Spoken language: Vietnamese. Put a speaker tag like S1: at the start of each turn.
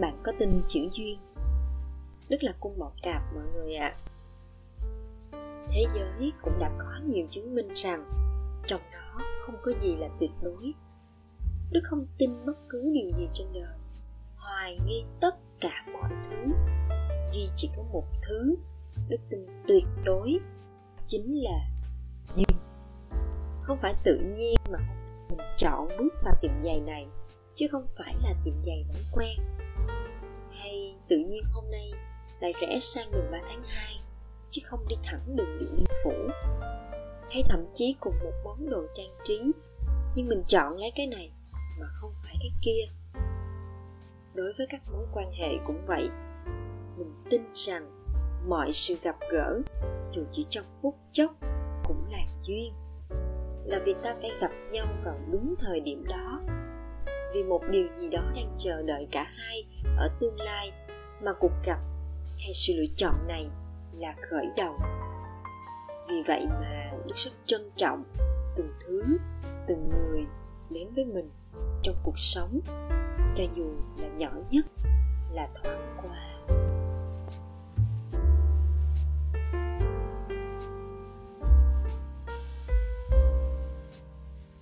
S1: bạn có tin chữ duyên? Đức là cung bọ cạp mọi người ạ. À. thế giới cũng đã có nhiều chứng minh rằng trong đó không có gì là tuyệt đối. Đức không tin bất cứ điều gì trên đời, hoài nghi tất cả mọi thứ. Duy chỉ có một thứ đức tin tuyệt đối, chính là duyên. Không phải tự nhiên mà mình chọn bước vào tiệm giày này chứ không phải là tiệm giày vẫn quen hay tự nhiên hôm nay lại rẽ sang đường 3 tháng 2 chứ không đi thẳng đường Điện Biên Phủ. Hay thậm chí cùng một món đồ trang trí, nhưng mình chọn lấy cái này mà không phải cái kia. Đối với các mối quan hệ cũng vậy, mình tin rằng mọi sự gặp gỡ, dù chỉ trong phút chốc, cũng là duyên. Là vì ta phải gặp nhau vào đúng thời điểm đó vì một điều gì đó đang chờ đợi cả hai ở tương lai mà cuộc gặp hay sự lựa chọn này là khởi đầu. Vì vậy mà đức rất trân trọng từng thứ, từng người đến với mình trong cuộc sống, cho dù là nhỏ nhất, là thoáng qua.